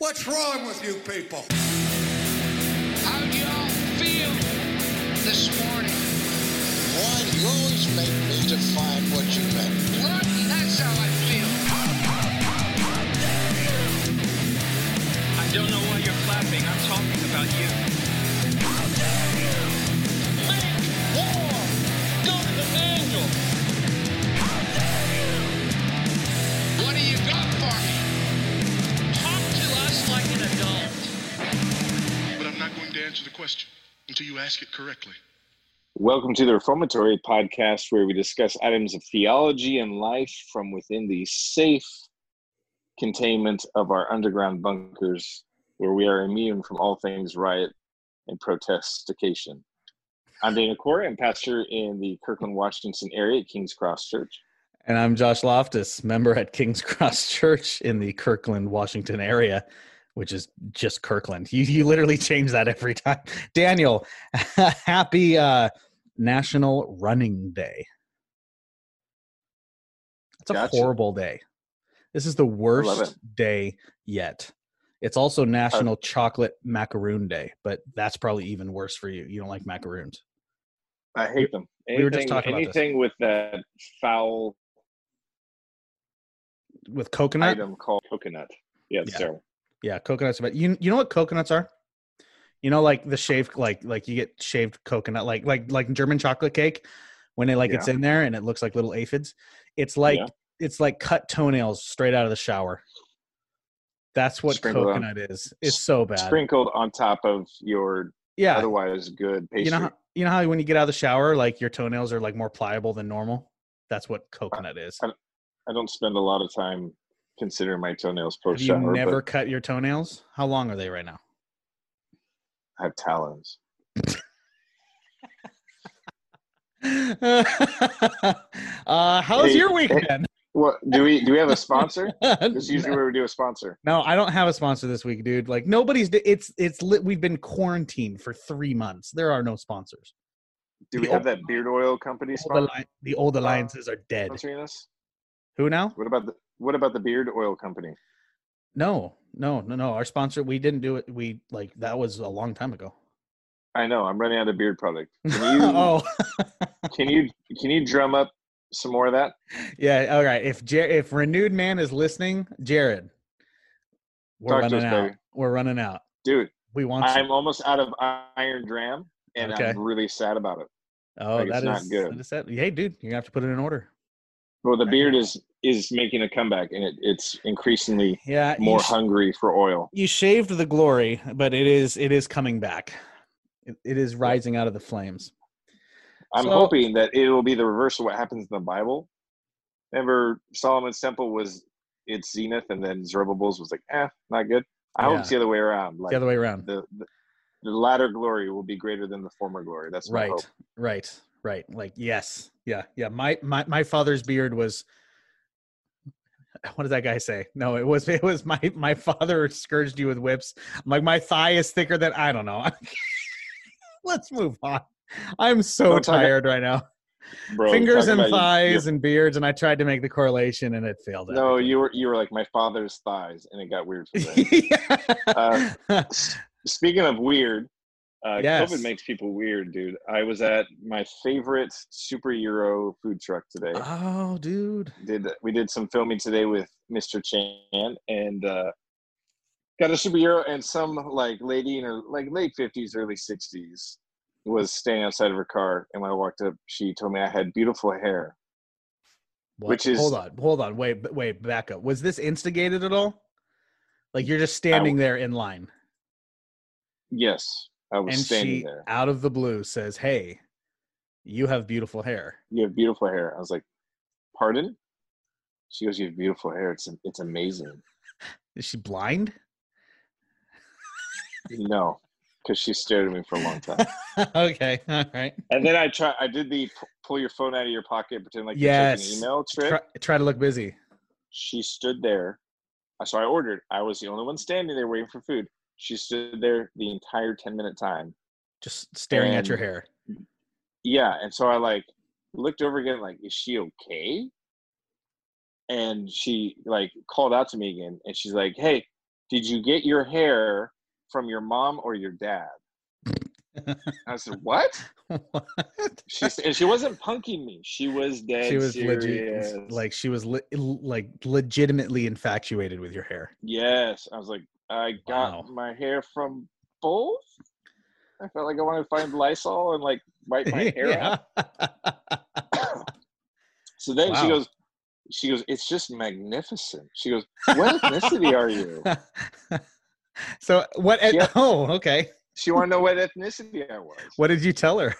What's wrong with you people? How do y'all feel this morning? Why do you always make me define what you meant? Blood, that's how I feel. I don't know why you're clapping. I'm talking about you. How dare you? Make war! Go to the manual! How dare you? What do you got for me? But I'm not going to answer the question until you ask it correctly. Welcome to the Reformatory podcast, where we discuss items of theology and life from within the safe containment of our underground bunkers, where we are immune from all things riot and protestication. I'm Dana Corey. I'm pastor in the Kirkland, Washington area at King's Cross Church. and i'm josh loftus member at king's cross church in the kirkland washington area which is just kirkland you, you literally change that every time daniel happy uh national running day it's a Gotcha. horrible day this is the worst day yet it's also national chocolate macaroon day but that's probably even worse for you you don't like macaroons I hate them. we were just Anything- talking about this. anything with that foul with coconut item called coconut. Yeah, it's Yeah. terrible. Yeah, coconuts. But you you know what coconuts are? You know, like the shaved, like like you get shaved coconut, like like like German chocolate cake, when it like it's in there and it looks like little aphids. It's like Yeah. it's like cut toenails straight out of the shower. That's what Sprinkled on- coconut is. It's so bad. Sprinkled on top of your yeah, otherwise good pastry. you know how you know how when you get out of the shower, like your toenails are like more pliable than normal. That's what coconut is. I don't spend a lot of time considering my toenails post you never cut your toenails? How long are they right now? I have talons. uh, how's Hey, your week hey. been? What do we do? We have a sponsor. This is usually where we do a sponsor. No, I don't have a sponsor this week, dude. Like nobody's. It's it's lit. We've been quarantined for three months. There are no sponsors. Do we The have that beard oil company the, sponsor- the old alliances are dead. us? Who now? What about the what about the beard oil company? No, no, no, no. Our sponsor. We didn't do it. We like that was a long time ago. I know I'm running out of beard product. Can you oh, can you can you drum up some more of that? yeah. All right. If Jer- if renewed man is listening, Jared, we're Talk running us, out. baby. We're running out. Dude, We want. I'm almost out of Iron Dram, and Okay. I'm really sad about it. Oh, like, that it's not good. that is sad. Hey, dude, you're have to put it in order. Well, the beard is is making a comeback, and it, it's increasingly Yeah, more sh- hungry for oil. you shaved the glory, but it is it is coming back. It, it is rising out of the flames. I'm So- hoping that it will be the reverse of what happens in the Bible. Remember, Solomon's temple was its zenith, and then Zerubbabel's was like, eh, not good. I hope it's the other way around. Like the other way around. the, the the latter glory will be greater than the former glory. That's my right, hope. right, right. Like yes, yeah, yeah. My my my father's beard was. What did that guy say? No, it was it was my my father scourged you with whips. I'm like my thigh is thicker than I don't know. Let's move on. I'm so Don't tired right now. Bro, Fingers and about you- thighs and beards, and I tried to make the correlation, and it failed. No, everything. you were you were like my father's thighs, and it got weird for that. Uh, Speaking of weird, uh, Yes. COVID makes people weird, dude. I was at my favorite superhero food truck today. oh, dude. Did we did some filming today with Mr. Chan, and uh, got a superhero, and some like lady in her like late fifties, early sixties was standing outside of her car, and when I walked up, she told me I had beautiful hair. What? Which is- hold on, hold on, wait, wait, back up. Was this instigated at all? Like you're just standing there in line, Yes, I was and standing she, there. out of the blue, says, "Hey, you have beautiful hair." You have beautiful hair. I was like, pardon? She goes, you have beautiful hair. It's it's amazing. Is she blind? No, because she stared at me for a long time. okay, all right. And then I try. I did the pull your phone out of your pocket, pretend like Yes. you're checking email trick. Try, try to look busy. She stood there. Uh, So I ordered. I was the only one standing there waiting for food. She stood there the entire ten minute time. Just staring at your hair. Yeah, and so I like looked over again, like, is she okay? And she like called out to me again, and she's like, "Hey, did you get your hair from your mom or your dad?" I said, "What?" what? She and she wasn't punking me. She was dead She was serious. legit, like she was le- like legitimately infatuated with your hair. yes. I was like, I got Wow. my hair from both. I felt like I wanted to find Lysol and like wipe my hair out. So then she goes, she goes, it's just magnificent. She goes, what ethnicity are you? so what? Yeah. Oh, okay. She wanted to know what ethnicity I was. What did you tell her?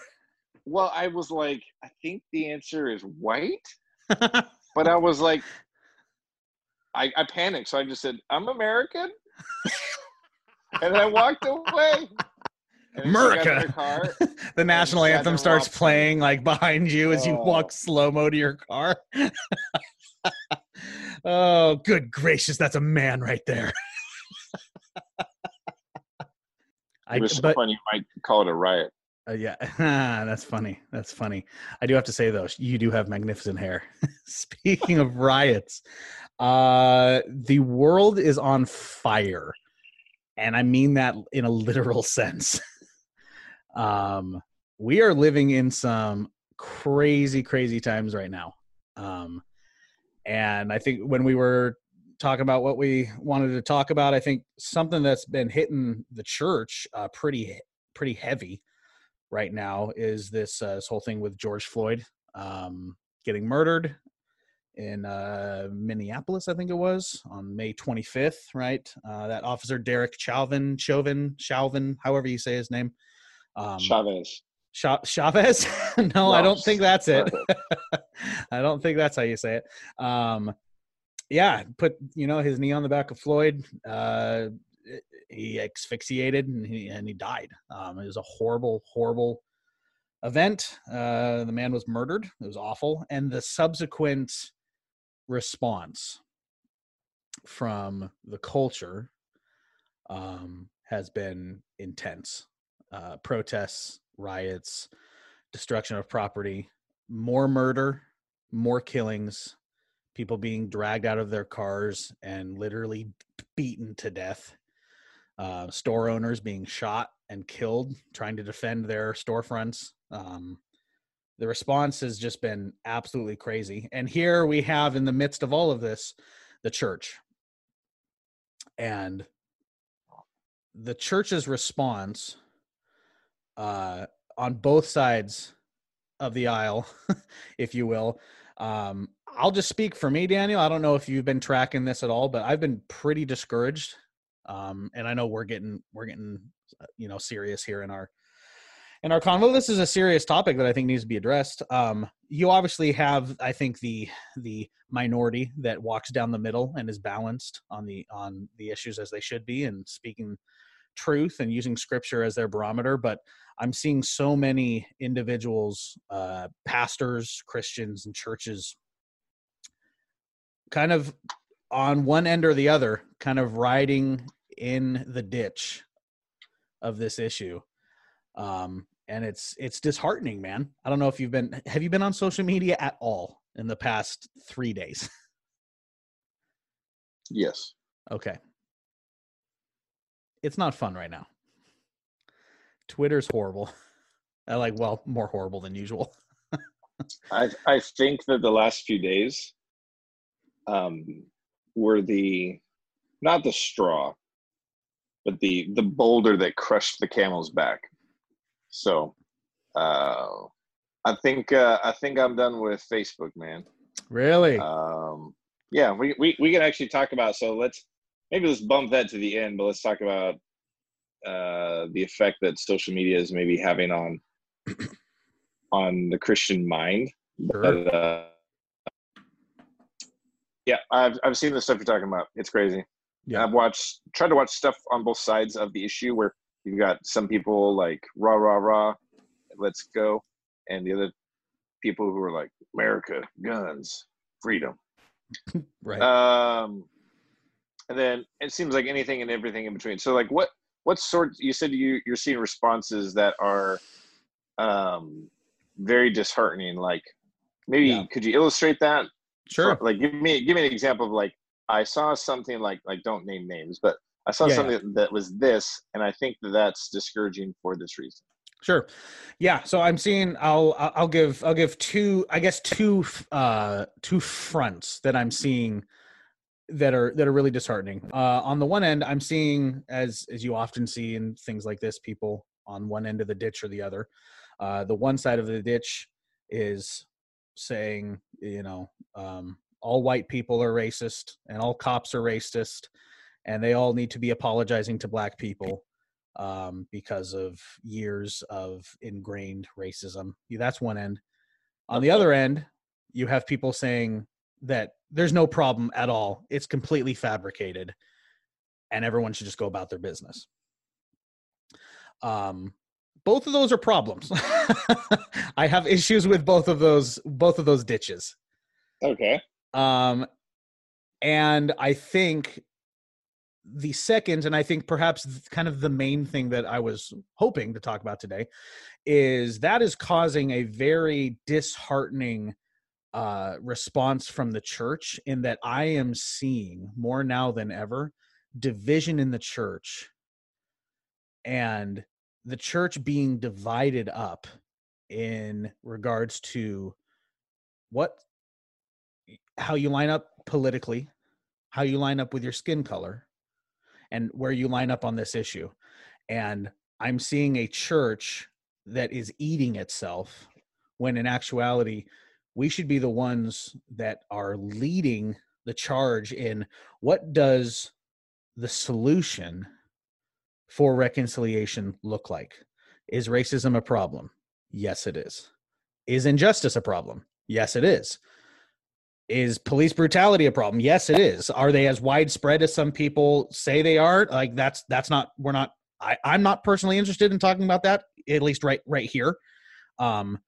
Well, I was like, I think the answer is white, but I was like, I, I panicked, so I just said, I'm American, and I walked away. And then she got in her America. the national anthem starts playing like behind you as you Oh. walk slow mo to your car. oh, good gracious, that's a man right there. I, it was so but funny. You might call it a riot. uh, yeah, that's funny. That's funny. I do have to say though, you do have magnificent hair. Speaking of riots, uh, the world is on fire, and I mean that in a literal sense. um, we are living in some crazy, crazy times right now. Um, and I think when we were talking about what we wanted to talk about, I think something that's been hitting the church uh, pretty, pretty heavy right now is this uh, this whole thing with George Floyd um, getting murdered in uh, Minneapolis, I think it was on May 25th. Right, uh, that officer Derek Chauvin, Chauvin, Chauvin, however you say his name. Um, Chavez. Cha- Chavez? no, I don't think that's it. I don't think that's how you say it. Um, yeah, put you know his knee on the back of Floyd. Uh, he asphyxiated and he and he died. Um, it was a horrible, horrible event. Uh, the man was murdered. It was awful, and the subsequent response from the culture um, has been intense. Uh, protests, riots, destruction of property, more murder, more killings, people being dragged out of their cars and literally beaten to death, uh, store owners being shot and killed trying to defend their storefronts. Um, the response has just been absolutely crazy. And here we have, in the midst of all of this, the church. And the church's response uh, on both sides of the aisle, if you will. Um, I'll just speak for me, Daniel. I don't know if you've been tracking this at all, but I've been pretty discouraged. Um, and I know we're getting we're getting uh, you know serious here in our in our convo. This is a serious topic that I think needs to be addressed. Um, you obviously have, I think, the the minority that walks down the middle and is balanced on the on the issues as they should be and speaking truth and using scripture as their barometer. But I'm seeing so many individuals, uh, pastors, Christians, and churches kind of on one end or the other, kind of riding in the ditch of this issue. Um, and it's it's disheartening, man. I don't know if you've been have you been on social media at all in the past three days? Yes. Okay. It's not fun right now. Twitter's horrible. I like well, more horrible than usual. I I think that the last few days um were the not the straw, but the the boulder that crushed the camel's back. So, uh, I think uh, I think I'm done with Facebook, man. Really? Um, yeah, we, we we can actually talk about. So let's maybe let's bump that to the end, but let's talk about uh, the effect that social media is maybe having on on the Christian mind. Sure. But, uh, yeah, I've I've seen the stuff you're talking about. It's crazy. Yeah. I've watched tried to watch stuff on both sides of the issue where you've got some people like rah rah rah, let's go, and the other people who are like America, guns, freedom. right. Um, and then it seems like anything and everything in between. So like what what sort you said you you're seeing responses that are um very disheartening. Like maybe Yeah. could you illustrate that? sure. Like give me give me an example of like I saw something like like don't name names, but I saw Yeah, something that was this, and I think that that's discouraging for this reason. Sure. Yeah. So I'm seeing. I'll. I'll I'll give. I'll give two. I guess two. Uh, two fronts that I'm seeing that are that are really disheartening. Uh, on the one end, I'm seeing as as you often see in things like this, people on one end of the ditch or the other. Uh, the one side of the ditch is saying, you know, um, all white people are racist and all cops are racist, and they all need to be apologizing to black people um, because of years of ingrained racism. That's one end. On the other end, you have people saying that there's no problem at all. It's completely fabricated, and everyone should just go about their business. Um, both of those are problems. I have issues with both of those. Both of those ditches. Okay. Um, and I think the second, and I think perhaps kind of the main thing that I was hoping to talk about today, is that is causing a very disheartening uh, response from the church in that I am seeing more now than ever division in the church and the church being divided up in regards to what how you line up politically, how you line up with your skin color, and where you line up on this issue. And I'm seeing a church that is eating itself when in actuality, we should be the ones that are leading the charge in what does the solution for reconciliation look like? Is racism a problem? Yes, it is. Is injustice a problem? Yes, it is. Is police brutality a problem? Yes, it is. Are they as widespread as some people say they are? Like that's that's not we're not I, I'm not personally interested in talking about that, at least right right here. Um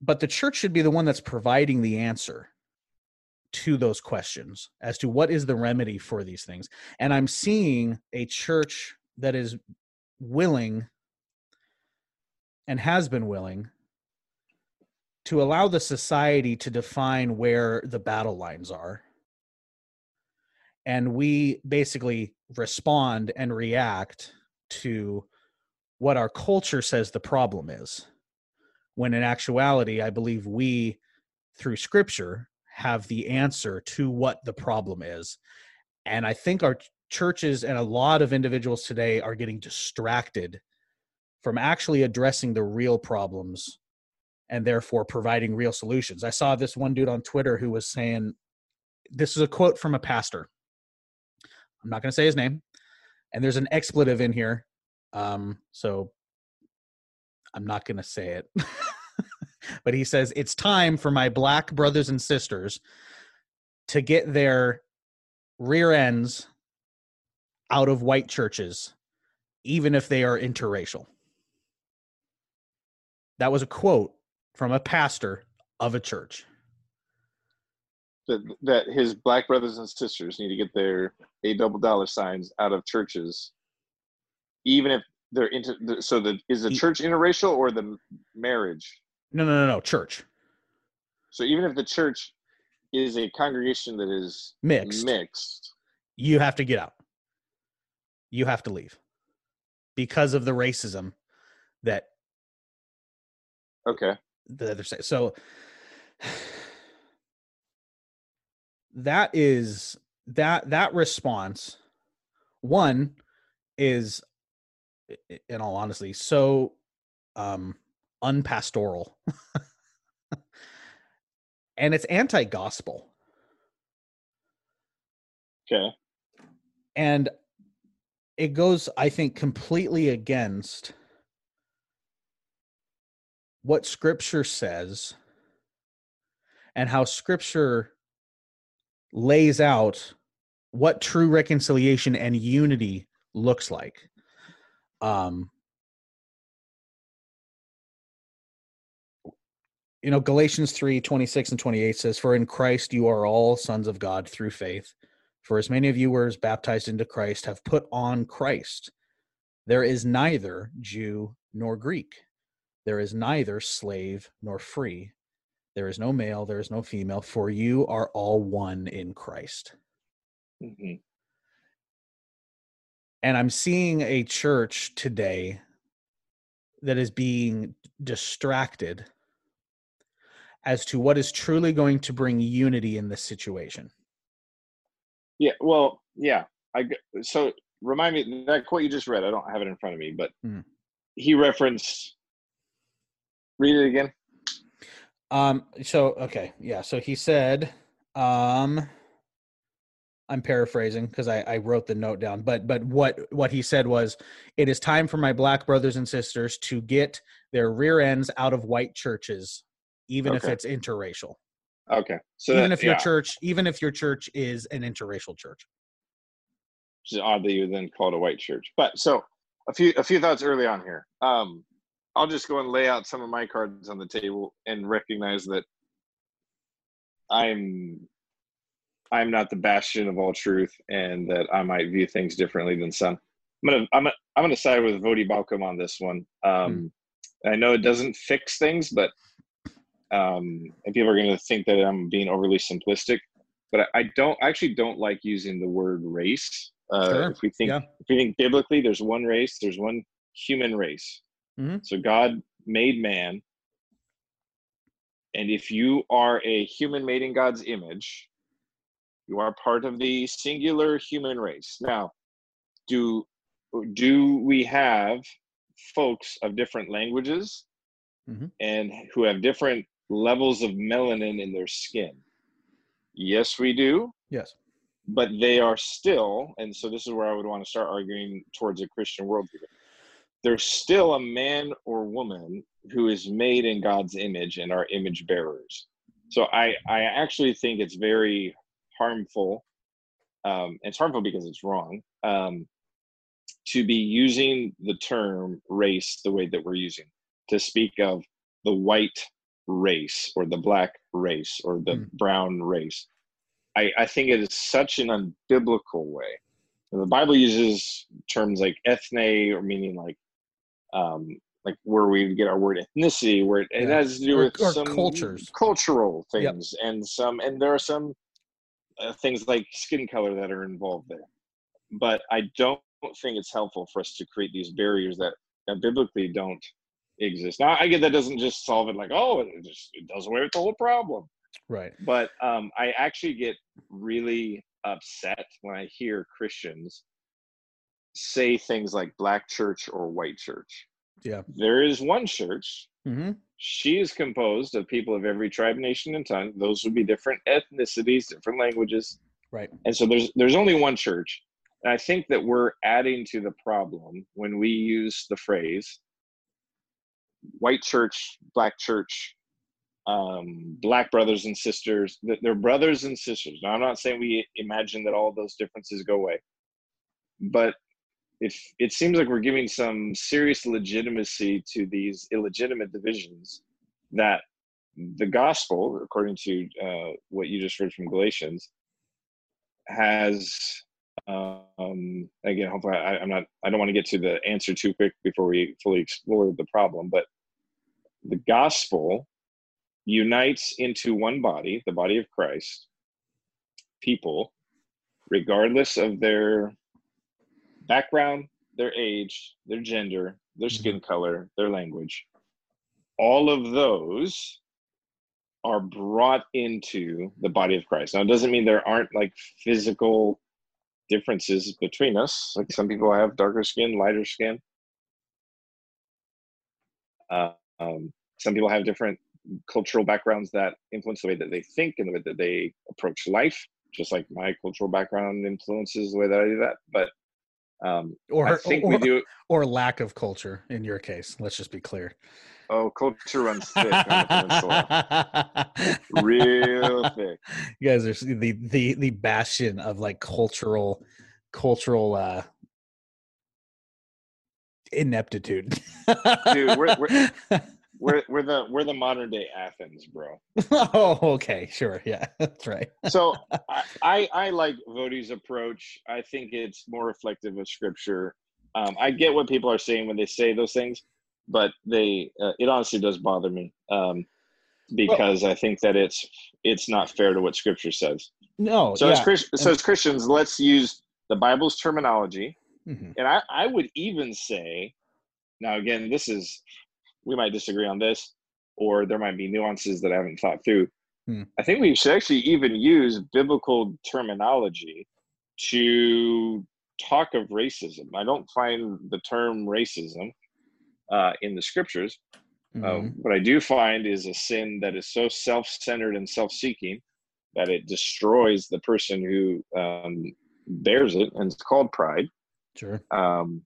but the church should be the one that's providing the answer to those questions as to what is the remedy for these things. And I'm seeing a church that is willing and has been willing to allow the society to define where the battle lines are. And we basically respond and react to what our culture says the problem is. When in actuality, I believe we, through scripture, have the answer to what the problem is. And I think our churches and a lot of individuals today are getting distracted from actually addressing the real problems and therefore providing real solutions. I saw this one dude on Twitter who was saying, This is a quote from a pastor. I'm not going to say his name. And there's an expletive in here. Um, so I'm not going to say it. but he says, It's time for my black brothers and sisters to get their rear ends out of white churches, even if they are interracial. That was a quote from a pastor of a church. That that his black brothers and sisters need to get their a double dollar signs out of churches, even if they're into. So the is the church interracial or the marriage? No, no, no, no, church. So even if the church is a congregation that is Mixed. mixed, You have to get out. You have to leave because of the racism that okay, the other side. So that is that that response one is in all honesty so um unpastoral and it's anti-gospel Okay. and it goes i think completely against what scripture says and how scripture lays out what true reconciliation and unity looks like. Um you know galatians 3 26 and 28 says for in christ you are all sons of god through faith. For as many of you were as baptized into christ have put on christ. There is neither jew nor greek there is neither slave nor free there is no male there is no female for you are all one in christ hmm and i'm seeing a church today that is being distracted as to what is truly going to bring unity in this situation Yeah. Well, yeah. I so remind me that quote you just read. I don't have it in front of me, but Mhm. he referenced. Read it again. um so okay yeah so he said um i'm paraphrasing because I, I wrote the note down but but what what he said was it is time for my black brothers and sisters to get their rear ends out of white churches even if it's interracial Okay. So even that- if your yeah, church even if your church is an interracial church which is odd that you then call it a white church. But so a few a few thoughts early on here. Um, I'll just go and lay out some of my cards on the table and recognize that I'm I'm not the bastion of all truth, and that I might view things differently than some. I'm gonna I'm gonna, I'm gonna side with Voddie Baucham on this one. Um, I know it doesn't fix things, but um, and people are gonna think that I'm being overly simplistic. But I, I don't I actually don't like using the word race. Uh, Sure, If we think yeah. if we think biblically, there's one race, there's one human race. Mhm. So God made man, and if you are a human made in God's image, you are part of the singular human race. Now, do do we have folks of different languages Mhm. and who have different levels of melanin in their skin? Yes, we do yes but they are still, and so this is where I would want to start arguing towards a Christian worldview. There's still a man or woman who is made in God's image and are image bearers. So I, I actually think it's very harmful. Um, it's harmful because it's wrong um, to be using the term race the way that we're using to speak of the white race or the black race or the Mm. brown race. I, I think it is such an unbiblical way. The Bible uses terms like ethne, or meaning like, um, like where we get our word ethnicity, where it, it has to do Or- with or some cultures. cultural Yep. things, and some, and there are some uh, things like skin color that are involved there. But I don't think it's helpful for us to create these barriers that, that biblically don't exist. Now, I get that doesn't just solve it like, oh, it just it does away with the whole problem right but um, I actually get really upset when I hear Christians say things like black church or white church. Yeah. There is one church. hmm She is composed of people of every tribe, nation, and tongue. Those would be different ethnicities, different languages. right And so there's there's only one church. And I think that we're adding to the problem when we use the phrase white church, black church, um, black brothers and sisters. That They're brothers and sisters. Now, I'm not saying we imagine that all those differences go away, but if it seems like we're giving some serious legitimacy to these illegitimate divisions that the gospel, according to uh, what you just read from Galatians, has um again hopefully I, i'm not i don't want to get to the answer too quick before we fully explore the problem but the gospel unites into one body the body of christ people regardless of their background their age their gender their skin color their language all of those are brought into the body of Christ. Now, it doesn't mean there aren't like physical differences between us. Like some people have darker skin, lighter skin. Uh, um, some people have different cultural backgrounds that influence the way that they think and the way that they approach life. Just like my cultural background influences the way that I do that. But um, or I think or, we do. or lack of culture in your case. Let's just be clear. Oh, culture runs thick on the. Real thick. You guys are the the the bastion of like cultural cultural uh ineptitude. Dude, we're- we're- We're we're the we're the modern day Athens, bro. oh, okay, sure, yeah, that's right. So I, I I like Voddie's approach. I think it's more reflective of scripture. Um, I get what people are saying when they say those things, but they uh, it honestly does bother me um, because I think that it's it's not fair to what scripture says. No, So yeah. as Chris, so as Christians, let's use the Bible's terminology, Mhm. and I I would even say, now again, this is we might disagree on this, or there might be nuances that I haven't thought through. Hmm. I think we should actually even use biblical terminology to talk of racism. I don't find the term racism uh, in the scriptures. Uh, Mhm. what I do find is a sin that is so self-centered and self-seeking that it destroys the person who um, bears it, and it's called pride. Sure. Um,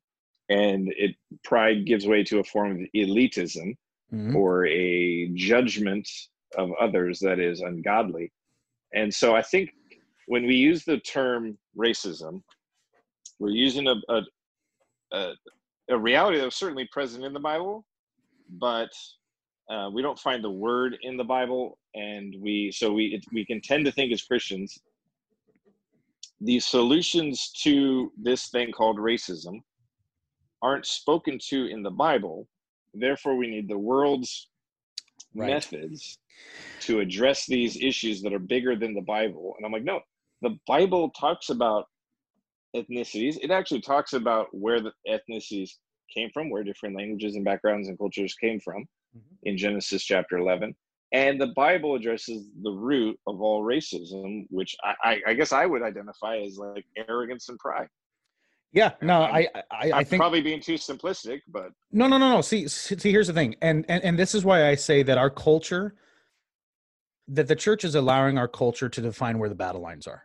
and it pride gives way to a form of elitism Mhm. or a judgment of others that is ungodly. And so I think when we use the term racism, we're using a, a, a, a reality that was certainly present in the Bible, but uh, we don't find the word in the Bible. And we, so we, it, we can tend to think as Christians, the solutions to this thing called racism aren't spoken to in the Bible. Therefore, we need the world's Right. methods to address these issues that are bigger than the Bible. And I'm like, no, the Bible talks about ethnicities. It actually talks about where the ethnicities came from, where different languages and backgrounds and cultures came from Mhm. in Genesis chapter 11. And the Bible addresses the root of all racism, which I, I, I guess I would identify as like arrogance and pride. Yeah, no, I, I, I I'm think probably being too simplistic, but No, no, no, no. See, see, see, here's the thing, and, and and this is why I say that our culture, that the church is allowing our culture to define where the battle lines are,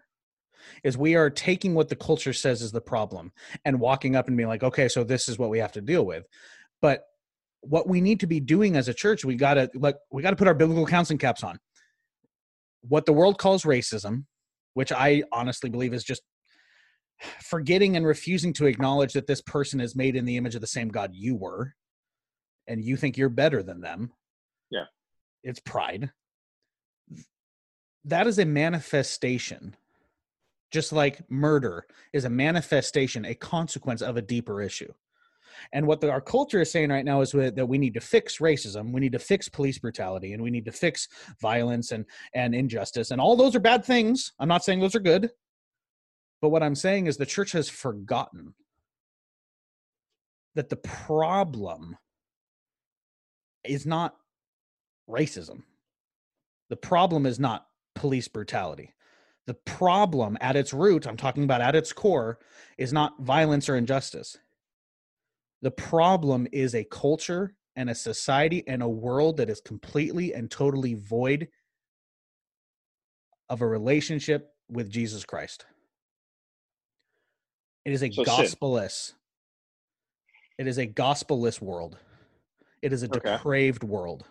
is we are taking what the culture says is the problem and walking up and being like, okay, so this is what we have to deal with, but what we need to be doing as a church, we gotta like we gotta put our biblical counseling caps on. What the world calls racism, which I honestly believe is just forgetting and refusing to acknowledge that this person is made in the image of the same God you were, and you think you're better than them. Yeah. It's pride. That is a manifestation, just like murder is a manifestation, a consequence of a deeper issue. And what the, our culture is saying right now is that that we need to fix racism, we need to fix police brutality, and we need to fix violence and, and injustice. And all those are bad things. I'm not saying those are good. But what I'm saying is the church has forgotten that the problem is not racism. The problem is not police brutality. The problem at its root, I'm talking about at its core, is not violence or injustice. The problem is a culture and a society and a world that is completely and totally void of a relationship with Jesus Christ. It is a So sin. gospelless. It is a gospelless world. It is a Okay. depraved world.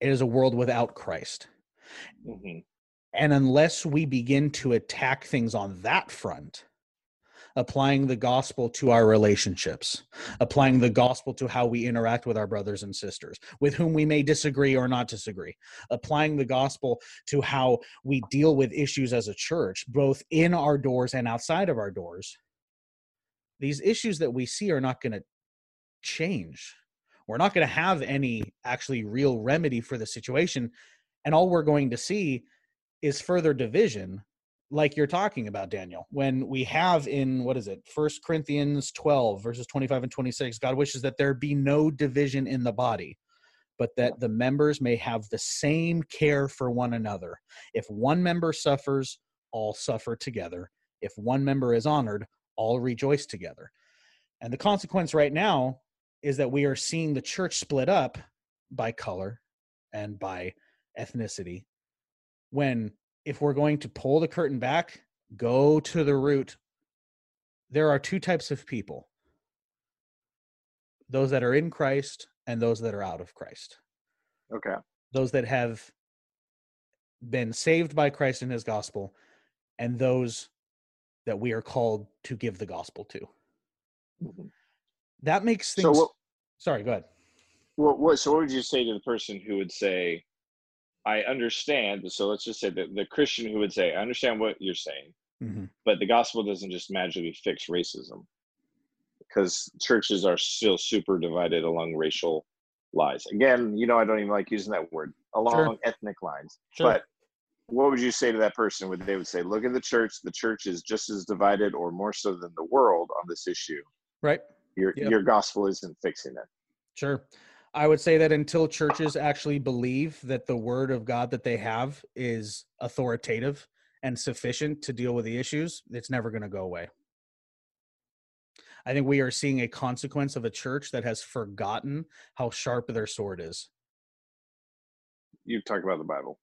It is a world without Christ. mhm. And unless we begin to attack things on that front, applying the gospel to our relationships, applying the gospel to how we interact with our brothers and sisters, with whom we may disagree or not disagree, applying the gospel to how we deal with issues as a church, both in our doors and outside of our doors, these issues that we see are not going to change. We're not going to have any actually real remedy for the situation. And all we're going to see is further division like you're talking about daniel when we have in what is it first corinthians 12 verses 25 and 26 god wishes that there be no division in the body but that the members may have the same care for one another if one member suffers all suffer together If one member is honored, all rejoice together. And the consequence right now is that we are seeing the church split up by color and by ethnicity. When, if we're going to pull the curtain back, go to the root, there are two types of people those that are in Christ and those that are out of Christ. Okay. Those that have been saved by Christ and his gospel, and those that we are called to give the gospel to. Mhm. That makes things. So what, Sorry, go ahead. what, what, so what would you say to the person who would say, I understand. So let's just say that the Christian who would say, I understand what you're saying, Mhm. but the gospel doesn't just magically fix racism because churches are still super divided along racial lines. Again, you know, I don't even like using that word along ethnic lines. Sure. But what would you say to that person? Would they would say, look at the church. The church is just as divided, or more so than the world on this issue. Right. Your Yep. your gospel isn't fixing it. Sure. I would say that until churches actually believe that the word of God that they have is authoritative and sufficient to deal with the issues, it's never going to go away. I think we are seeing a consequence of a church that has forgotten how sharp their sword is. You talk about the Bible.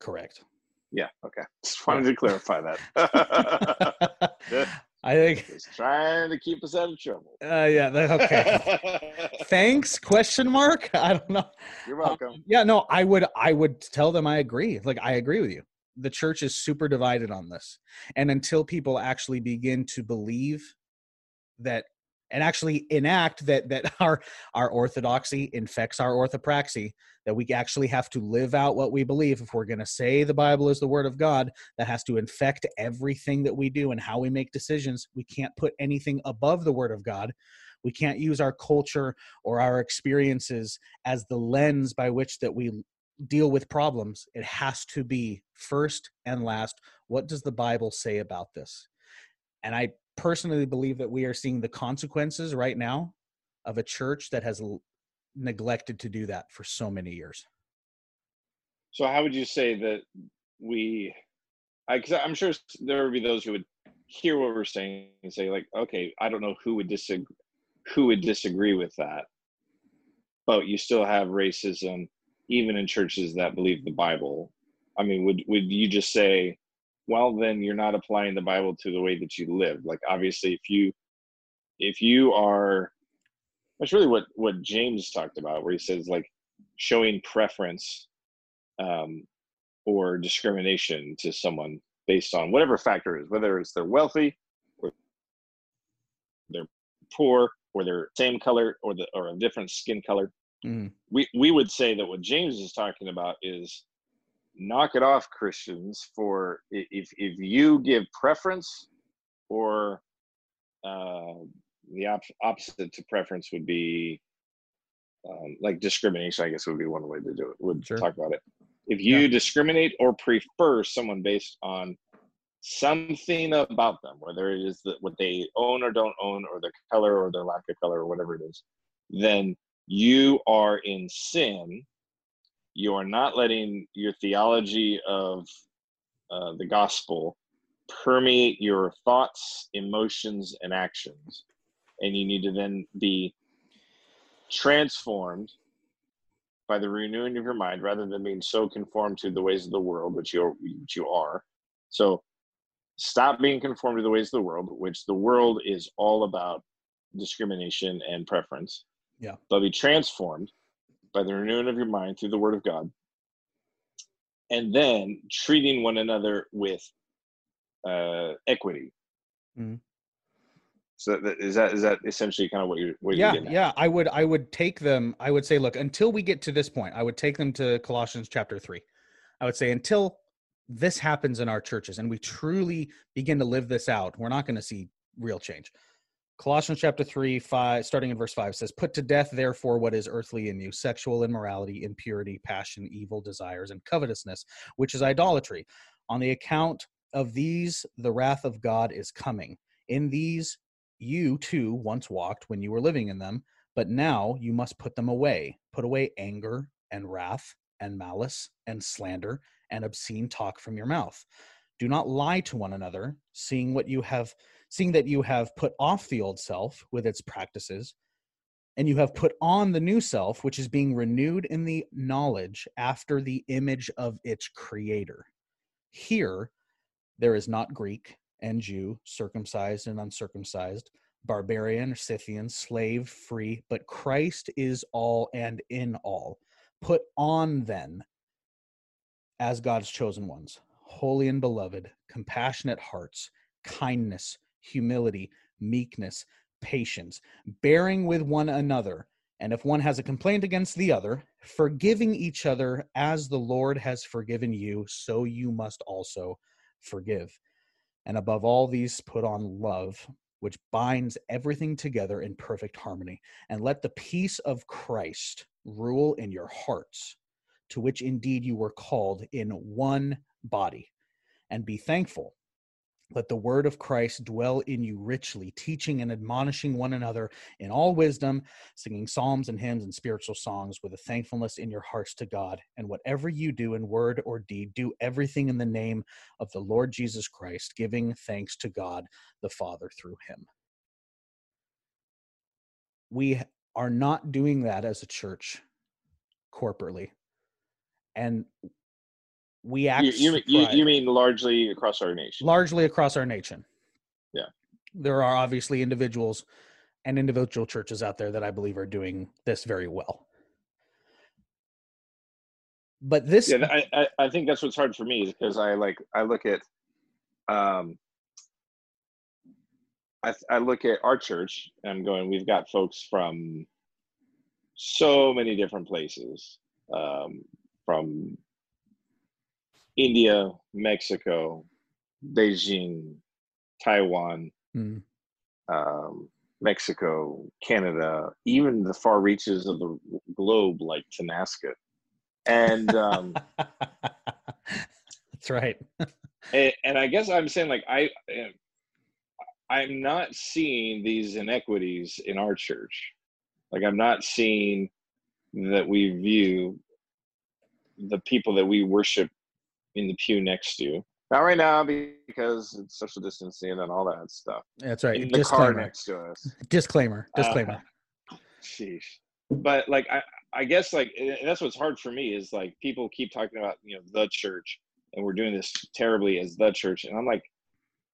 Correct. Yeah. Okay. Just wanted to clarify that. I think, Just trying to keep us out of trouble. uh, yeah, okay. Thanks? Question mark? I don't know. You're welcome. yeah no i would i would tell them i agree like i agree with you the church is super divided on this and until people actually begin to believe that and actually enact that that our our orthodoxy infects our orthopraxy that we actually have to live out what we believe. If we're going to say the bible is the word of god that has to infect everything that we do and how we make decisions we can't put anything above the word of god. We can't use our culture or our experiences as the lens by which that we deal with problems. It has to be first and last what does the bible say about this? And i personally believe that we are seeing the consequences right now of a church that has l- neglected to do that for so many years So how would you say that we? I, cause I'm sure there would be those who would hear what we're saying and say like, okay, I don't know who would disagree, who would disagree with that, but you still have racism even in churches that believe the Bible. I mean, would would you just say, well, then you're not applying the Bible to the way that you live? Like, obviously, if you if you are, that's really what what James talked about, where he says like showing preference um, or discrimination to someone based on whatever factor is, whether it's they're wealthy or they're poor or they're same color or the or a different skin color. Mm. We we would say that what James is talking about is knock it off, Christians. For if if you give preference or uh, the op- opposite to preference would be um, like discrimination. I guess would be one way to do it. Would Sure. talk about it. If you Yeah. discriminate or prefer someone based on something about them, whether it is the, what they own or don't own, or their color or their lack of color, or whatever it is, then you are in sin. You are not letting your theology of uh, the gospel permeate your thoughts, emotions, and actions. And you need to then be transformed by the renewing of your mind rather than being so conformed to the ways of the world, which you which you are. So stop being conformed to the ways of the world, which the world is all about discrimination and preference. Yeah. But be transformed by the renewing of your mind through the word of God. And then treating one another with uh, equity. Mhm. So that, is that is that essentially kind of what you're what you're yeah yeah i would i would take them i would say look until we get to this point i would take them to colossians chapter 3 i would say until this happens in our churches and we truly begin to live this out we're not going to see real change colossians chapter 3 5 starting in verse 5 says put to death therefore what is earthly in you sexual immorality impurity passion evil desires and covetousness which is idolatry on the account of these the wrath of god is coming in these you too once walked when you were living in them, but now you must put them away. Put away anger and wrath and malice and slander and obscene talk from your mouth. Do not lie to one another, seeing what you have seeing that you have put off the old self with its practices, and you have put on the new self, which is being renewed in the knowledge after the image of its creator. Here, there is not Greek and Jew, circumcised and uncircumcised, barbarian, Scythian, slave, free, but Christ is all and in all. Put on then, as God's chosen ones, holy and beloved, compassionate hearts, kindness, humility, meekness, patience, bearing with one another. And if one has a complaint against the other, forgiving each other as the Lord has forgiven you, so you must also forgive. And above all these, put on love, which binds everything together in perfect harmony. And let the peace of Christ rule in your hearts, to which indeed you were called in one body. And be thankful. Let the word of Christ dwell in you richly, teaching and admonishing one another in all wisdom, singing psalms and hymns and spiritual songs with a thankfulness in your hearts to God. And whatever you do in word or deed, do everything in the name of the Lord Jesus Christ, giving thanks to God the Father through him. We are not doing that as a church corporately. And we act You, you, you, mean largely across our nation? largely across our nation. Yeah. There are obviously individuals and individual churches out there that I believe are doing this very well. But this yeah I, I i think that's what's hard for me because i like i look at um I, I look at our church and i'm going we've got folks from so many different places um from india mexico beijing taiwan Mm. um mexico canada even the far reaches of the globe like Tenasca. and um That's right. and, and I guess I'm saying like I I'm not seeing these inequities in our church. Like I'm not seeing that we view the people that we worship in the pew next to. You. Not right now because it's social distancing and all that stuff. That's right. In the car Disclaimer. next to us. Disclaimer. Disclaimer. Uh, sheesh. But like I, I guess like and that's what's hard for me is like people keep talking about you know the church and we're doing this terribly as the church and I'm like,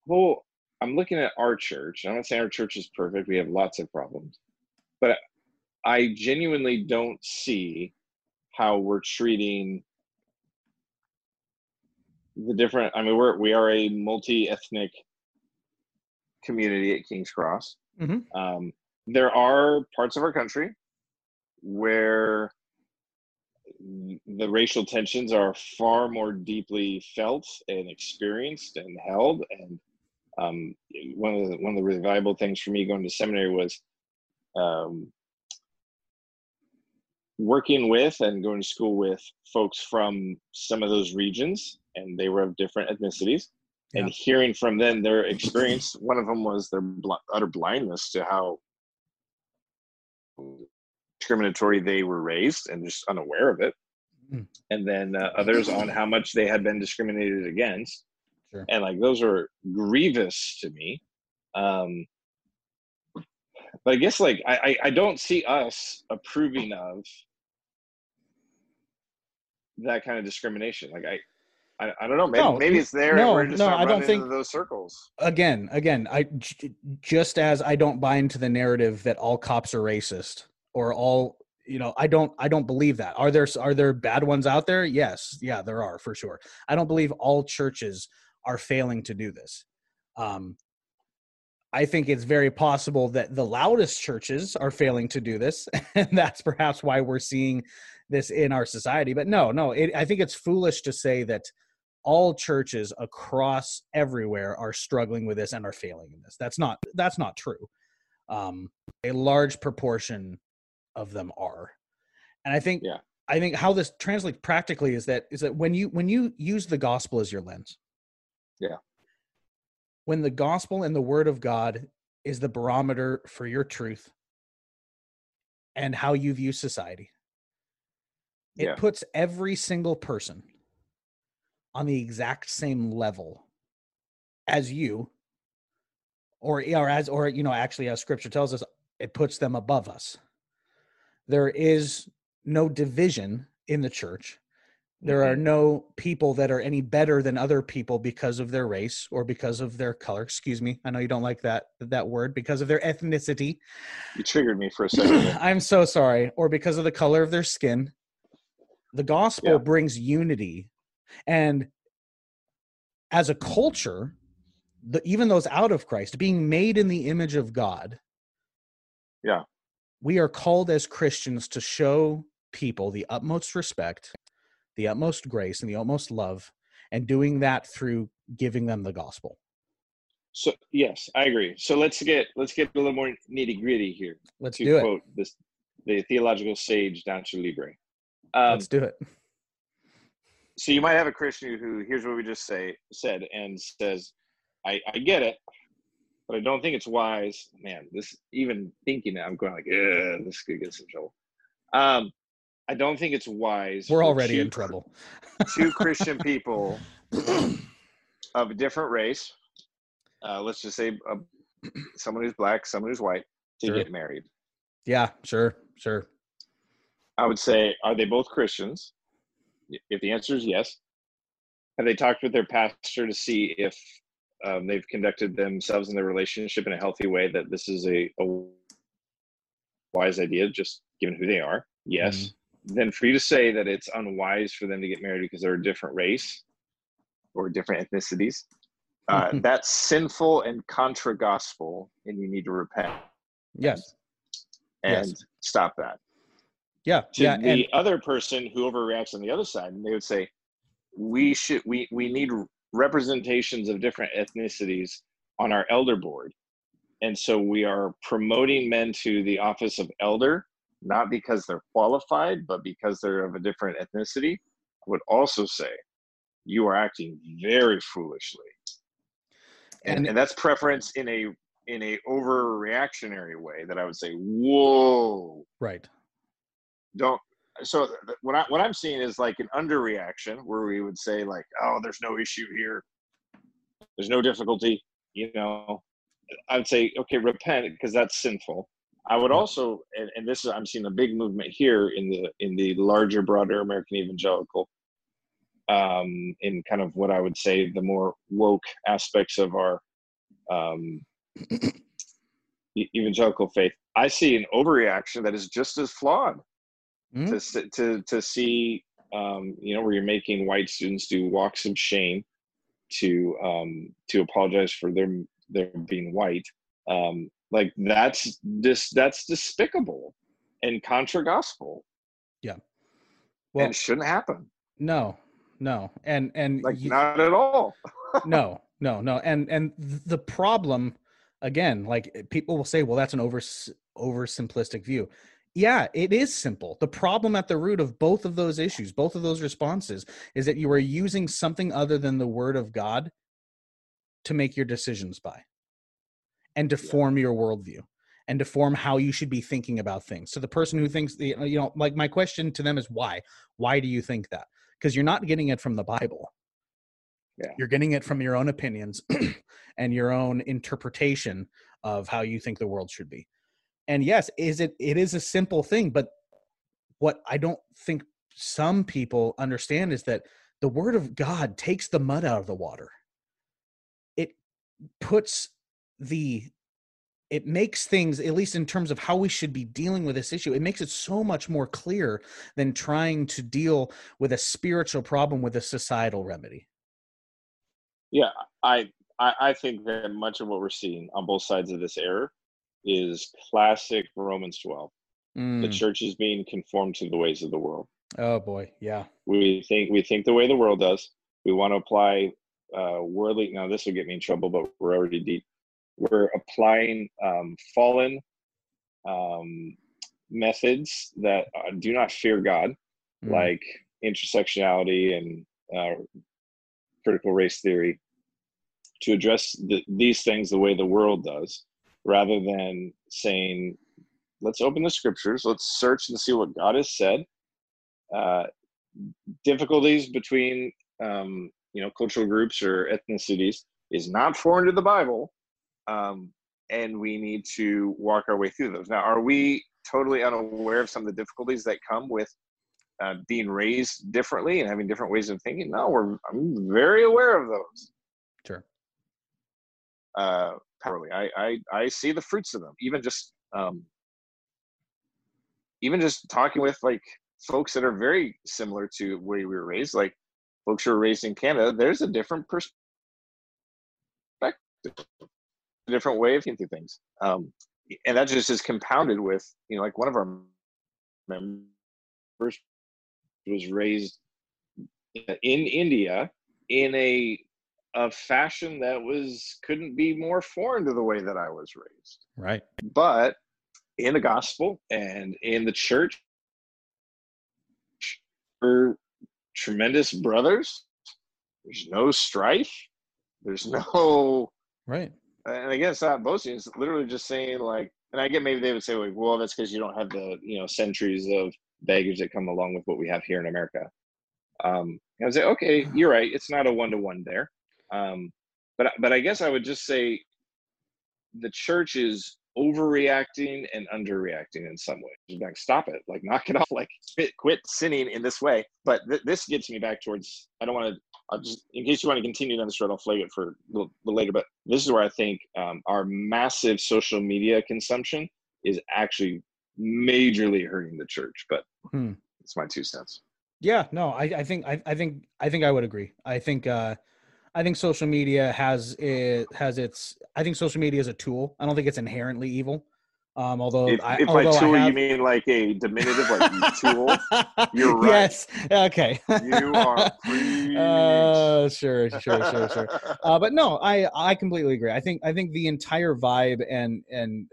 well, I'm looking at our church. I'm not saying our church is perfect. We have lots of problems, but I genuinely don't see how we're treating the different. I mean, we're we are a multi-ethnic community at King's Cross. Mhm. Um, there are parts of our country where the racial tensions are far more deeply felt and experienced and held. And um, one of the one of the really valuable things for me going to seminary was um, working with and going to school with folks from some of those regions, and they were of different ethnicities. And hearing from them their experience, one of them was their bl- utter blindness to how discriminatory they were raised and just unaware of it. Mm. And then uh, others on how much they had been discriminated against. Sure. And like those are grievous to me. Um, but I guess like I, I, I don't see us approving of that kind of discrimination. Like I, I, I don't know. Maybe, No, maybe it's there. no, and we're just no, I don't think- those circles. Again, again, I j- just as I don't buy into the narrative that all cops are racist or all you know i don't i don't believe that are there are there bad ones out there yes yeah there are for sure i don't believe all churches are failing to do this um i think it's very possible that the loudest churches are failing to do this and that's perhaps why we're seeing this in our society but no no it, i think it's foolish to say that all churches across everywhere are struggling with this and are failing in this that's not that's not true um a large proportion of them are and i think Yeah. i think how this translates practically is that is that when you when you use the gospel as your lens Yeah. when the gospel and the word of god is the barometer for your truth and how you view society it Yeah. puts every single person on the exact same level as you or eh, or as or you know actually as scripture tells us it puts them above us. There is no division in the church. There are mm-hmm. no people that are any better than other people because of their race or because of their color. Excuse me. I know you don't like that that word because of their ethnicity. You triggered me for a second. i'm so sorry. Or because of the color of their skin the gospel Yeah. brings unity and as a culture the, even those out of christ being made in the image of god Yeah. we are called as christians to show people the utmost respect the utmost grace and the utmost love and doing that through giving them the gospel So yes, I agree. So let's get let's get a little more nitty gritty here. let's to do it quote this the theological sage Nacho Libre. Um, let's do it so you might have a Christian who hears what we just say said and says, I, I get it, but I don't think it's wise. Man, this even thinking that I'm going like, Ugh, this could get some trouble. Um, I don't think it's wise. we're already two in trouble two Christian people of a different race, uh, let's just say uh, someone who's black, someone who's white, to Sure. get married. yeah sure sure I would say, are they both Christians? If the answer is yes, have they talked with their pastor to see if um, they've conducted themselves in their relationship in a healthy way? That this is a, a wise idea, just given who they are. Yes. Then for you to say that it's unwise for them to get married because they're a different race or different ethnicities, uh, that's sinful and contra gospel, and you need to repent yes and Yes. stop that. Yeah to yeah the and other person who overreacts on the other side and they would say we should we we need representations of different ethnicities on our elder board. And so we are promoting men to the office of elder not because they're qualified but because they're of a different ethnicity. I would also say you are acting very foolishly. And, And- and that's preference in a in a overreactionary way that i would say whoa. Right don't so what I what I'm seeing is like an underreaction where we would say like, oh, there's no issue here, there's no difficulty, you know. I would say okay, repent because that's sinful. I would also, and, and this is I'm seeing a big movement here in the in the larger, broader American evangelical, um, in kind of what I would say the more woke aspects of our um, evangelical faith. I see an overreaction that is just as flawed Mhm. to to to see um, you know where you're making white students do walks of shame to um, to apologize for them their being white. Um, like that's this that's despicable and contra gospel. Yeah, well and shouldn't happen. No no. And and like you- not at all. No no no. And and the problem again like people will say well that's an over oversimplistic view yeah it is simple. The problem at the root of both of those issues both of those responses is that you are using something other than the word of god to make your decisions by and to form your worldview and to form how you should be thinking about things. So the person who thinks the you know like my question to them is why? Why do you think that? Because you're not getting it from the bible. Yeah. you're getting it from your own opinions and your own interpretation of how you think the world should be and yes is it it is a simple thing but what i don't think some people understand is that the word of god takes the mud out of the water. It puts the it makes things at least in terms of how we should be dealing with this issue it makes it so much more clear than trying to deal with a spiritual problem with a societal remedy. Yeah I, I think that much of what we're seeing on both sides of this error is classic romans 12 the Mm. church is being conformed to the ways of the world. Oh boy. Yeah. We think we think the way the world does. We want to apply uh worldly now this will get me in trouble but we're already deep. We're applying um fallen um methods that uh, do not fear god Mm. like intersectionality and uh, critical race theory to address the, these things the way the world does rather than saying let's open the scriptures let's search and see what god has said uh, difficulties between um, you know cultural groups or ethnicities is not foreign to the Bible, um, and we need to walk our way through those. Now, are we totally unaware of some of the difficulties that come with uh, being raised differently and having different ways of thinking? No, we're I'm very aware of those. Sure. Uh, powerly, I, I I see the fruits of them. Even just um, even just talking with like folks that are very similar to where we were raised, like folks who were raised in Canada, there's a different perspective, a different way of thinking things. Um, and that just is compounded with, you know, like one of our members was raised in India in a a fashion that was couldn't be more foreign to the way that I was raised. Right. But in the gospel and in the church, we're tremendous brothers. There's no strife. There's no Right. and again, it's not boasting. It's literally just saying like, and I get maybe they would say like, well, that's because you don't have the you know centuries of baggage that come along with what we have here in America. Um, I would say, okay, you're right. It's not a one to one there. Um, but but I guess I would just say the church is overreacting and underreacting in some way. Just like, stop it, like knock it off, like quit, quit sinning in this way. But th- this gets me back towards. I don't want to. I'll just in case you want to continue down this road, I'll flag it for a little, little later. But this is where I think um, our massive social media consumption is actually majorly hurting the church. But Hmm. it's my two cents. Yeah, no, I, I think I, I think I think I would agree. I think uh I think social media has it has its I think social media is a tool. I don't think it's inherently evil. Um although If, I if by although I tool you mean like a diminutive, like tool, you're right. Yes. Okay. you are. uh sure, sure, sure, sure. uh, but no, I I completely agree. I think I think the entire vibe and and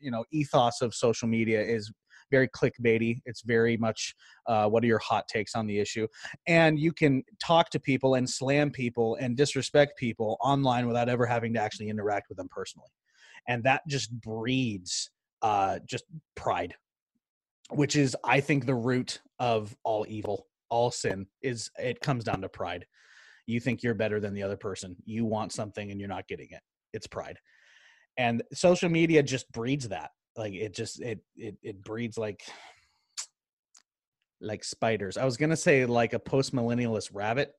you know ethos of social media is very clickbaity. It's very much uh, what are your hot takes on the issue, and you can talk to people and slam people and disrespect people online without ever having to actually interact with them personally, and that just breeds uh, just pride, which is I think the root of all evil, all sin is it comes down to pride. You think you're better than the other person. You want something and you're not getting it. It's pride. And social media just breeds that like it just it it, it breeds like like spiders. I was gonna say like a post-millennialist rabbit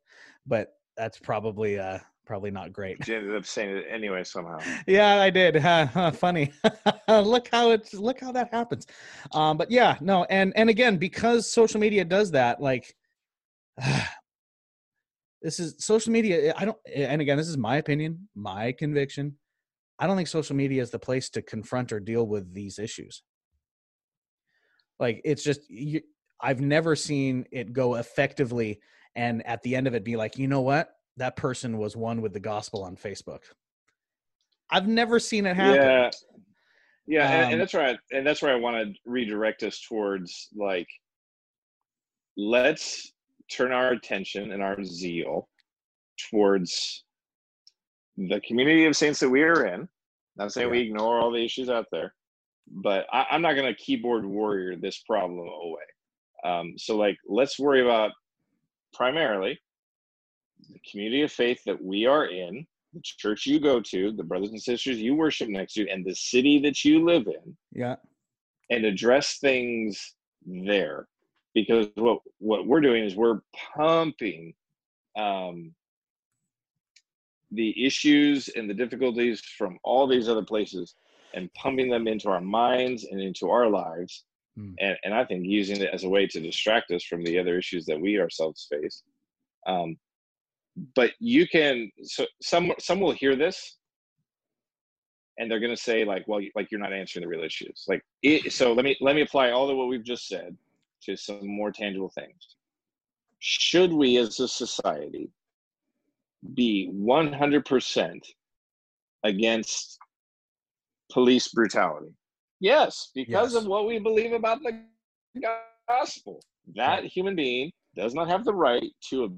but that's probably uh probably not great. You ended up saying it anyway somehow. yeah i did huh, funny. Look how it's look how that happens. Um but yeah no and and again because social media does that like this is social media i don't and again this is my opinion my conviction i don't think social media is the place to confront or deal with these issues like it's just you, i've never seen it go effectively and at the end of it be like you know what that person was one with the gospel on facebook i've never seen it happen Yeah, yeah, and, Um, and that's right. And that's where I want to redirect us towards like, let's turn our attention and our zeal towards the community of saints that we are in. Not saying we ignore all the issues out there, but I, I'm not going to keyboard warrior this problem away. Um, so, like, let's worry about primarily the community of faith that we are in, the church you go to, the brothers and sisters you worship next to, and the city that you live in, yeah and address things there. Because what what we're doing is we're pumping um, the issues and the difficulties from all these other places and pumping them into our minds and into our lives. Hmm. And, and I think using it as a way to distract us from the other issues that we ourselves face. Um, but you can, so some, some will hear this and they're going to say like, well, like you're not answering the real issues. Like, it, so let me, let me apply all of what we've just said to some more tangible things. Should we as a society be 100% against police brutality? Yes, because Yes. of what we believe about the gospel. That human being does not have the right to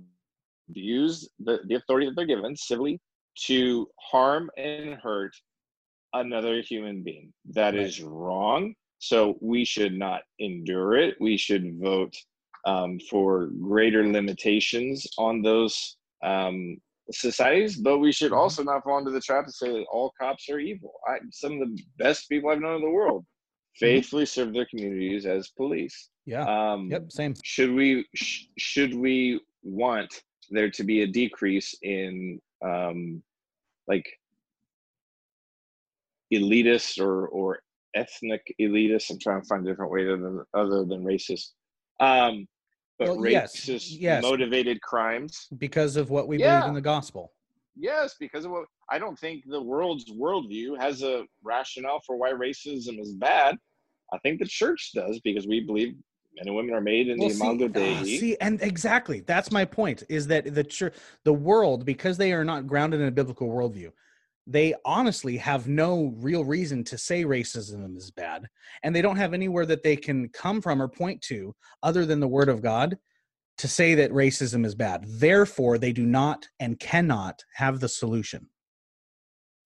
abuse the, the authority that they're given civilly to harm and hurt another human being. That Right. is wrong. So we should not endure it. We should vote um, for greater limitations on those um, societies, but we should Mhm. also not fall into the trap to say that all cops are evil. I, some of the best people I've known in the world faithfully serve their communities as police. Yeah. Um, yep. Same. should we sh- should we want there to be a decrease in um like elitist or or ethnic elitist i'm trying to find a different way other than other than racist um but Well, racist yes. motivated crimes Because of what we Yeah. believe in the gospel. yes because of what i don't think the world's worldview has a rationale for why racism is bad i think the church does because we believe men and women are made in Well, the imago ah, dei see, and exactly that's my point is that the church, the world, because they are not grounded in a biblical worldview, they honestly have no real reason to say racism is bad, and they don't have anywhere that they can come from or point to other than the Word of God to say that racism is bad. Therefore, they do not and cannot have the solution.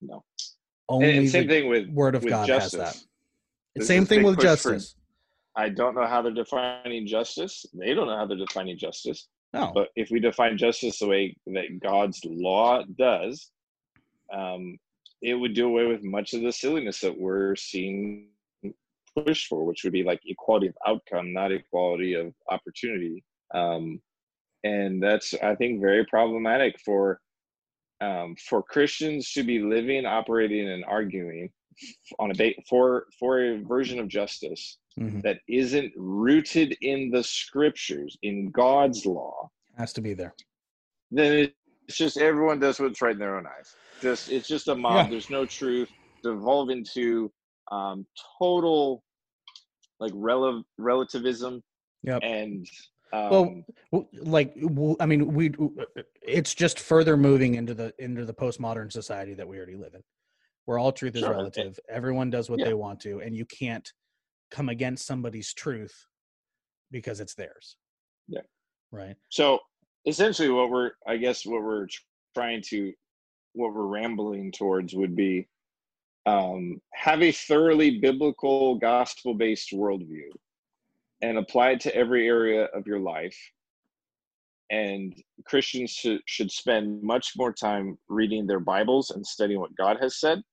no Only and, and same the thing with Word of with God justice. has that. Same thing with push for- justice. I don't know how they're defining justice. They don't know how they're defining justice. No, But if we define justice the way that God's law does, um, it would do away with much of the silliness that we're seeing pushed for, which would be like equality of outcome, not equality of opportunity. Um, and that's, I think, very problematic for um, for Christians to be living, operating, and arguing on a ba- for for a version of justice Mhm. that isn't rooted in the scriptures, in God's law, has to be there. then it's just everyone does what's right in their own eyes. Just it's just a mob. Yeah. There's no truth. Devolve into um, total like rel- relativism Yep. and um, Well, like I mean we it's just further moving into the into the postmodern society that we already live in where all truth is Sure. relative everyone does what Yeah. they want to and you can't come against somebody's truth because it's theirs Yeah. right so essentially what we're i guess what we're trying to what we're rambling towards would be um, have a thoroughly biblical gospel based worldview and apply it to every area of your life. And christians should, should spend much more time reading their bibles and studying what god has said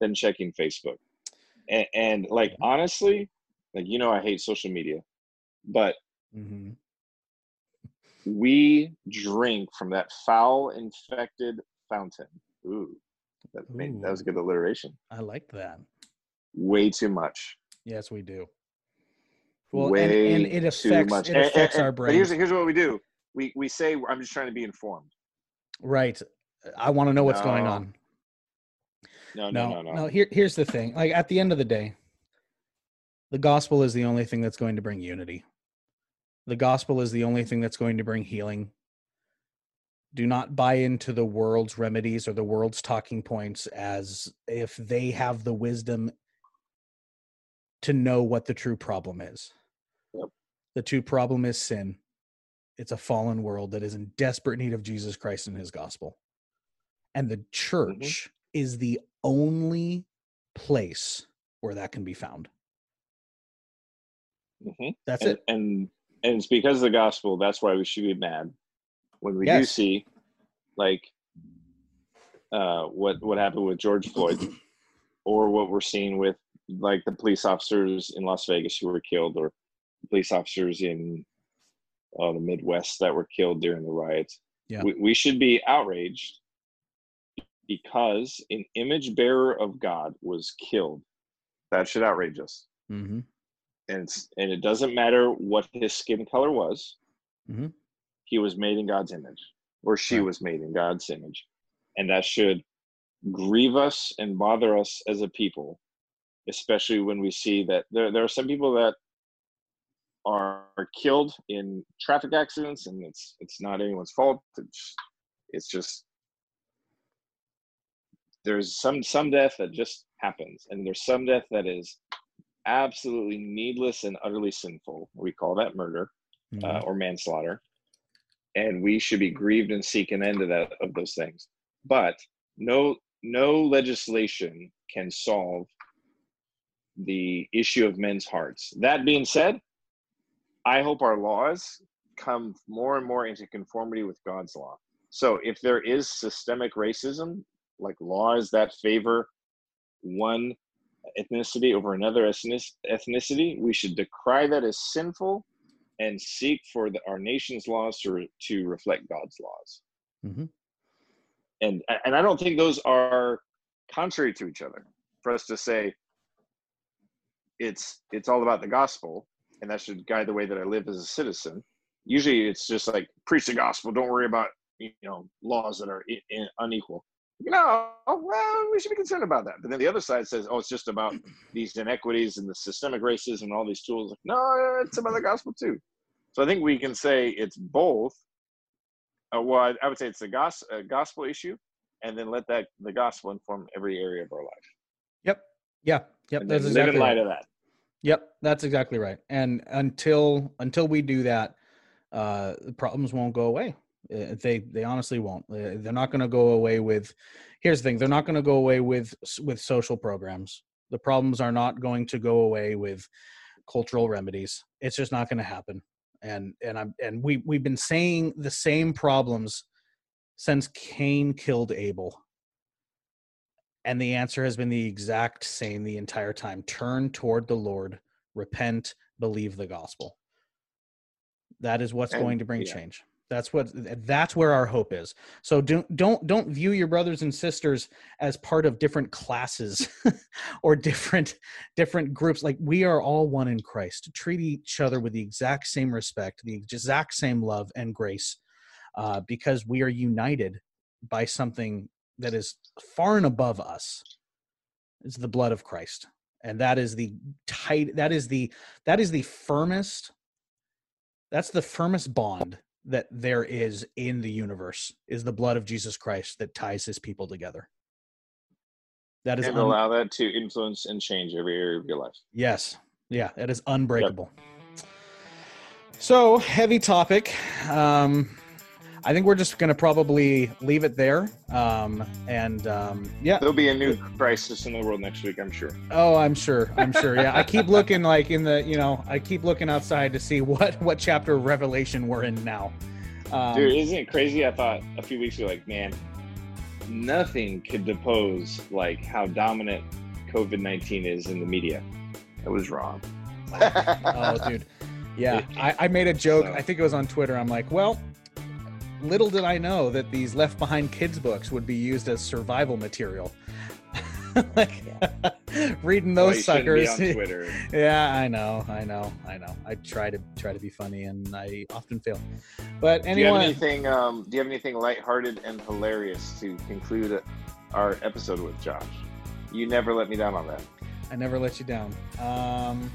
than checking facebook. And, and like honestly like you know i hate social media but hmm we drink from that foul infected fountain. Ooh that, made, that was a good alliteration. I like that. Way too much. Yes we do. Well way and, and it too affects much. it affects and- our but here's here's what we do. We we say i'm just trying to be informed. Right. I want to know what's going No. on. No no no, no. no, Here, here's the thing. Like at the end of the day, the gospel is the only thing that's going to bring unity. The gospel is the only thing that's going to bring healing. Do not buy into the world's remedies or the world's talking points as if they have the wisdom to know what the true problem is. Yep. The true problem is sin. It's a fallen world that is in desperate need of Jesus Christ and his gospel. And the church is the only place where that can be found. Mhm. That's and, it. and and it's because of the gospel that's why we should be mad when we do see like uh what what happened with george floyd or what we're seeing with like the police officers in las vegas who were killed or police officers in uh, the midwest that were killed during the riots Yeah. we, we should be outraged because an image bearer of god was killed that should outrage us Mm-hmm. And and it doesn't matter what his skin color was. Mhm. He was made in God's image, or she was made in God's image, and that should grieve us and bother us as a people, especially when we see that there there are some people that are, are killed in traffic accidents, and it's it's not anyone's fault. It's it's just there's some some death that just happens, and there's some death that is absolutely needless and utterly sinful. We call that murder Mm-hmm. uh, or manslaughter, and we should be grieved and seek an end to that of those things. But no no legislation can solve the issue of men's hearts. That being said, I hope our laws come more and more into conformity with God's law. So if there is systemic racism, like laws that favor one ethnicity over another ethnicity, we should decry that as sinful and seek for the, our nation's laws to, re- to reflect God's laws. Mhm. And and I don't think those are contrary to each other. For us to say it's it's all about the gospel and that should guide the way that I live as a citizen. Usually it's just like preach the gospel, don't worry about you know laws that are i i unequal. No, well, we should be concerned about that. But then the other side says, oh, it's just about these inequities and the systemic racism and all these tools. No, it's about the gospel too. So I think we can say it's both. Uh, well, I, I would say it's a, gos- a gospel issue, and then let that the gospel inform every area of our life. Yep. Yeah. Yep. And That's then live exactly in light right. of that. Yep, that's exactly right. And until until we do that, uh, the problems won't go away. Uh, They they honestly won't. Uh, They're not going to go away with. Here's the thing: they're not going to go away with with social programs. The problems are not going to go away with cultural remedies. It's just not going to happen. And and I'm and we we've been saying the same problems since Cain killed Abel. And the answer has been the exact same the entire time. Turn toward the Lord, repent, believe the gospel. That is what's And- going to bring yeah. change. That's what that's where our hope is. So don't don't don't view your brothers and sisters as part of different classes or different different groups. Like we are all one in Christ. Treat each other with the exact same respect, the exact same love and grace, uh, because we are united by something that is far and above us. It's the blood of Christ, and that is the tight. That is the that is the firmest. That's the firmest bond that there is in the universe is the blood of Jesus Christ that ties his people together. That is and un- allow that to influence and change every area of your life. Yes. Yeah, it is unbreakable. So, heavy topic. Um I think we're just going to probably leave it there. Um and um yeah. There'll be a new crisis in the world next week, I'm sure. Oh, I'm sure. I'm sure. Yeah. I keep looking like in the, you know, I keep looking outside to see what what chapter of Revelation we're in now. Um, Dude, isn't it crazy? I thought a few weeks ago, like, man, nothing could depose like how dominant COVID nineteen is in the media. I was wrong. oh, dude. Yeah, I, I made a joke. So- I think it was on Twitter. I'm like, well, little did I know that these Left Behind kids books would be used as survival material. like reading those you shouldn't be suckers. on Twitter. yeah, I know, I know, I know. I try to try to be funny, and I often fail. But Do you have anything? Um, do you have anything lighthearted and hilarious to conclude our episode with, Josh? You never let me down on that. I never let you down. Um,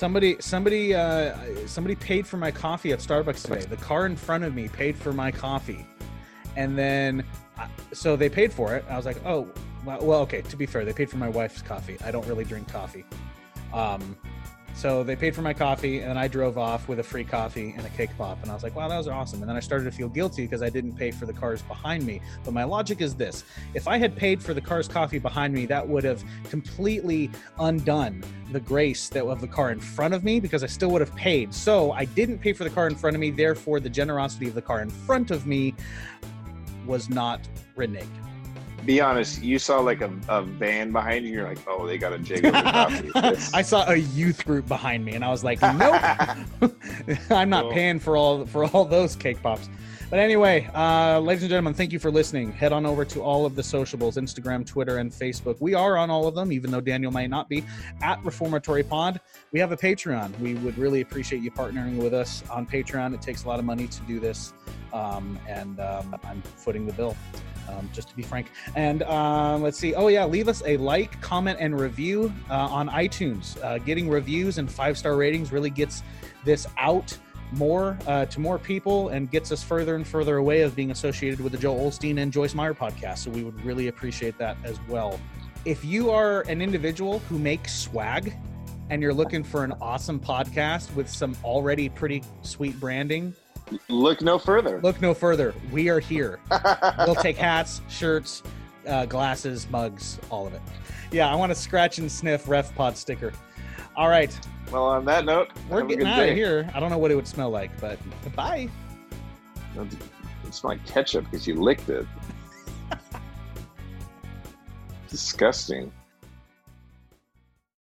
somebody, somebody, uh, somebody paid for my coffee at Starbucks today. The car in front of me paid for my coffee, and then, uh, so they paid for it. I was like, oh, well, well, okay. To be fair, they paid for my wife's coffee. I don't really drink coffee. Um, so they paid for my coffee, and I drove off with a free coffee and a cake pop, and I was like, "Wow, that was awesome." And then I started to feel guilty because I didn't pay for the cars behind me. But my logic is this: if I had paid for the car's coffee behind me, that would have completely undone the grace that of the car in front of me because I still would have paid. So I didn't pay for the car in front of me. Therefore, the generosity of the car in front of me was not reneged. Be honest, you saw like a, a van behind you. You're like, oh, they got a jig of the coffee. This- I saw a youth group behind me, and I was like, "Nope, I'm not Cool. paying for all for all those cake pops." But anyway, uh, ladies and gentlemen, thank you for listening. Head on over to all of the sociables Instagram, Twitter, and Facebook. We are on all of them, even though Daniel might not be, at Reformatory Pod. We have a Patreon. We would really appreciate you partnering with us on Patreon. It takes a lot of money to do this, um, and um, I'm footing the bill. Um, just to be frank. And um, let's see. Oh yeah, leave us a like, comment, and review uh, on iTunes. Uh, getting reviews and five star ratings really gets this out more uh, to more people and gets us further and further away of being associated with the Joel Osteen and Joyce Meyer podcast. So we would really appreciate that as well. If you are an individual who makes swag and you're looking for an awesome podcast with some already pretty sweet branding, Look no further. look no further. We are here we'll take hats, shirts, uh, glasses, mugs, all of it. Yeah, I want to scratch and sniff Ref Pod sticker. All right, well, on that note, we're getting out of here. I don't know what it would smell like, but bye. It smelled like ketchup because you licked it. Disgusting.